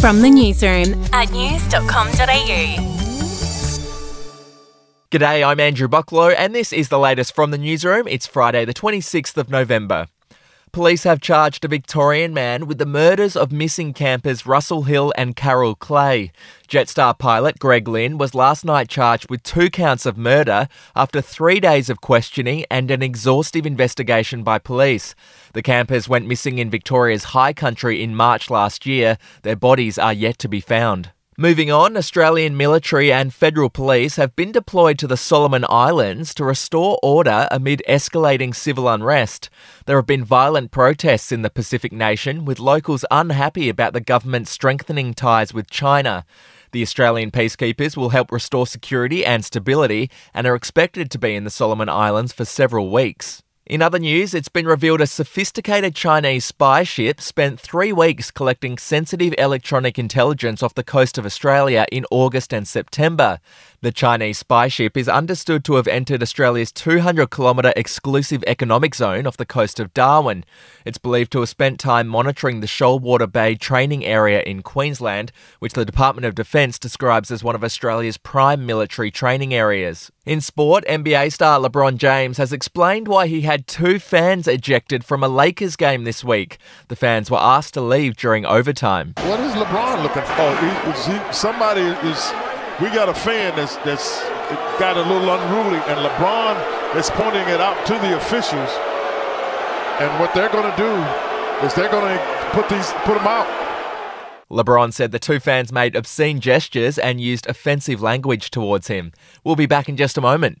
From the newsroom at news.com.au. G'day, I'm Andrew Bucklow, and this is the latest from the newsroom. It's Friday, the 26th of November. Police have charged a Victorian man with the murders of missing campers Russell Hill and Carol Clay. Jetstar pilot Greg Lynn was last night charged with two counts of murder after three days of questioning and an exhaustive investigation by police. The campers went missing in Victoria's high country in March last year. Their bodies are yet to be found. Moving on, Australian military and federal police have been deployed to the Solomon Islands to restore order amid escalating civil unrest. There have been violent protests in the Pacific nation, with locals unhappy about the government strengthening ties with China. The Australian peacekeepers will help restore security and stability and are expected to be in the Solomon Islands for several weeks. In other news, it's been revealed a sophisticated Chinese spy ship spent three weeks collecting sensitive electronic intelligence off the coast of Australia in August and September. The Chinese spy ship is understood to have entered Australia's 200 kilometre exclusive economic zone off the coast of Darwin. It's believed to have spent time monitoring the Shoalwater Bay training area in Queensland, which the Department of Defence describes as one of Australia's prime military training areas. In sport, NBA star LeBron James has explained why he had two fans ejected from a Lakers game this week. The fans were asked to leave during overtime. What is LeBron looking for? Oh, he, somebody is we got a fan that's that's got a little unruly, and LeBron is pointing it out to the officials. And what they're going to do is they're going to put these put them out. LeBron said the two fans made obscene gestures and used offensive language towards him. We'll be back in just a moment.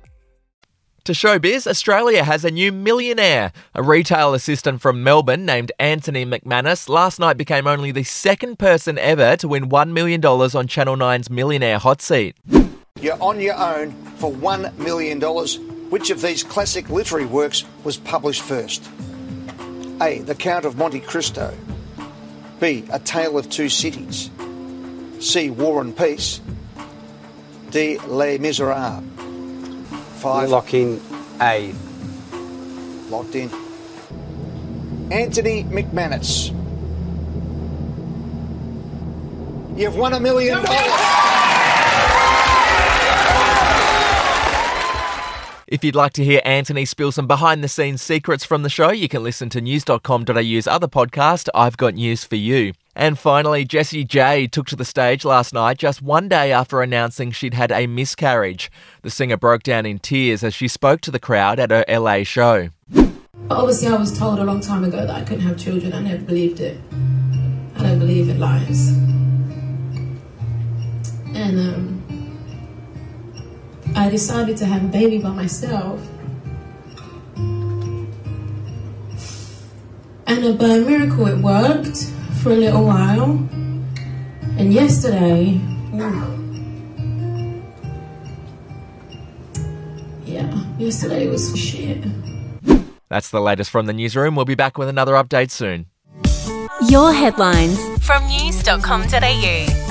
To showbiz, Australia has a new millionaire. A retail assistant from Melbourne named Anthony McManus last night became only the second person ever to win $1 million on Channel 9's Millionaire Hot Seat. You're on your own for $1 million. Which of these classic literary works was published first? A. The Count of Monte Cristo. B. A Tale of Two Cities. C. War and Peace. D. Les Miserables. Five. Lock in A. Locked in. Anthony McManus. You've won a million dollars. If you'd like to hear Anthony spill some behind the scenes secrets from the show, you can listen to news.com.au's other podcast, I've Got News for You. And finally, Jessie J took to the stage last night just one day after announcing she'd had a miscarriage. The singer broke down in tears as she spoke to the crowd at her LA show. Obviously, I was told a long time ago that I couldn't have children. I never believed it. I don't believe in lies. And um, I decided to have a baby by myself. And uh, by a miracle, it worked for a little while. And yesterday, yeah, yesterday was shit. That's the latest from the newsroom. We'll be back with another update soon. Your headlines from news.com.au.